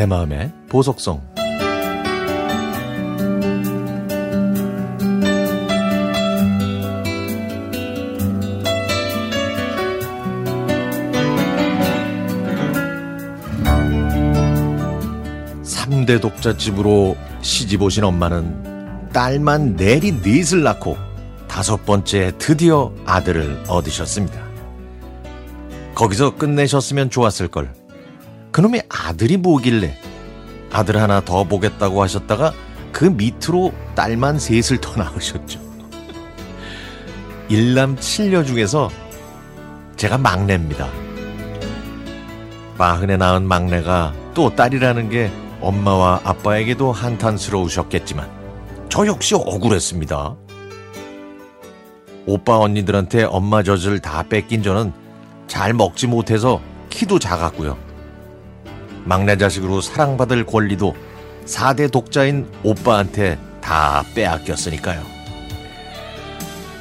내 마음의 보석성 삼대 독자집으로 시집 오신 엄마는 딸만 내리 넷을 낳고 다섯 번째 드디어 아들을 얻으셨습니다. 거기서 끝내셨으면 좋았을 걸. 그놈의 아들이 뭐길래 아들 하나 더 보겠다고 하셨다가 그 밑으로 딸만 셋을 더 낳으셨죠. 일남 칠녀 중에서 제가 막내입니다. 마흔에 낳은 막내가 또 딸이라는 게 엄마와 아빠에게도 한탄스러우셨겠지만 저 역시 억울했습니다. 오빠 언니들한테 엄마 젖을 다 뺏긴 저는 잘 먹지 못해서 키도 작았고요. 막내 자식으로 사랑받을 권리도 4대 독자인 오빠한테 다 빼앗겼으니까요.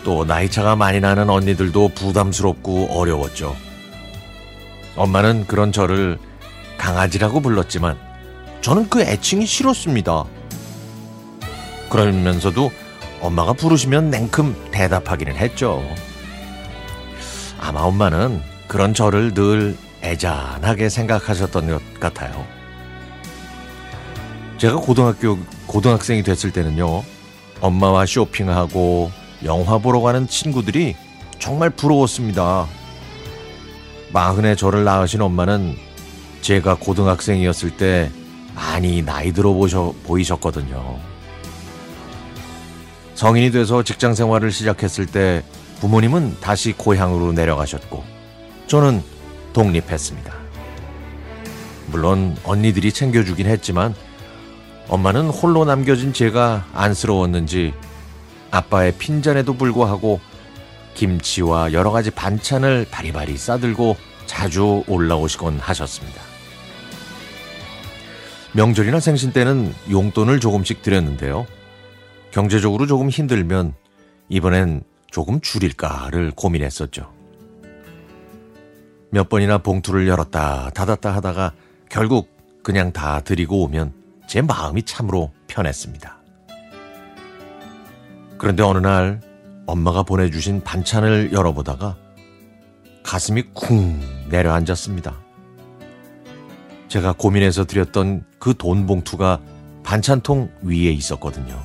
또 나이차가 많이 나는 언니들도 부담스럽고 어려웠죠. 엄마는 그런 저를 강아지라고 불렀지만 저는 그 애칭이 싫었습니다. 그러면서도 엄마가 부르시면 냉큼 대답하기는 했죠. 아마 엄마는 그런 저를 늘 애잔하게 생각하셨던 것 같아요. 제가 고등학교, 고등학생이 됐을 때는요, 엄마와 쇼핑하고 영화 보러 가는 친구들이 정말 부러웠습니다. 마흔에 저를 낳으신 엄마는 제가 고등학생이었을 때 많이 나이 들어 보셔, 보이셨거든요. 성인이 돼서 직장 생활을 시작했을 때 부모님은 다시 고향으로 내려가셨고, 저는 독립했습니다. 물론 언니들이 챙겨주긴 했지만, 엄마는 홀로 남겨진 제가 안쓰러웠는지 아빠의 핀잔에도 불구하고 김치와 여러 가지 반찬을 바리바리 싸들고 자주 올라오시곤 하셨습니다. 명절이나 생신 때는 용돈을 조금씩 드렸는데요. 경제적으로 조금 힘들면 이번엔 조금 줄일까를 고민했었죠. 몇 번이나 봉투를 열었다 닫았다 하다가 결국 그냥 다 드리고 오면 제 마음이 참으로 편했습니다. 그런데 어느 날 엄마가 보내주신 반찬을 열어보다가 가슴이 쿵 내려앉았습니다. 제가 고민해서 드렸던 그 돈 봉투가 반찬통 위에 있었거든요.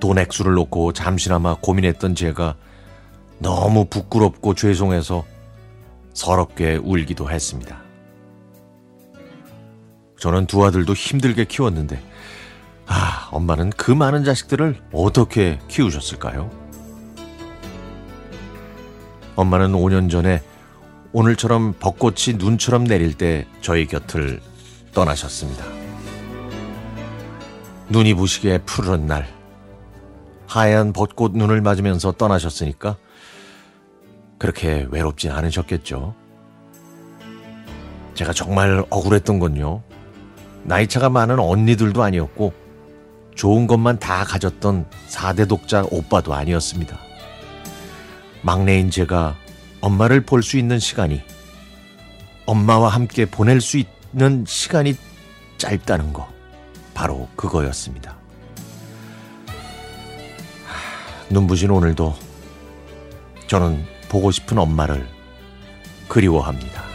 돈 액수를 놓고 잠시나마 고민했던 제가 너무 부끄럽고 죄송해서 서럽게 울기도 했습니다. 저는 두 아들도 힘들게 키웠는데, 아, 엄마는 그 많은 자식들을 어떻게 키우셨을까요? 엄마는 5년 전에 오늘처럼 벚꽃이 눈처럼 내릴 때 저희 곁을 떠나셨습니다. 눈이 부시게 푸른 날, 하얀 벚꽃 눈을 맞으면서 떠나셨으니까 그렇게 외롭진 않으셨겠죠. 제가 정말 억울했던 건요. 나이차가 많은 언니들도 아니었고 좋은 것만 다 가졌던 4대 독자 오빠도 아니었습니다. 막내인 제가 엄마를 볼 수 있는 시간이 엄마와 함께 보낼 수 있는 시간이 짧다는 거 바로 그거였습니다. 눈부신 오늘도 저는 보고 싶은 엄마를 그리워합니다.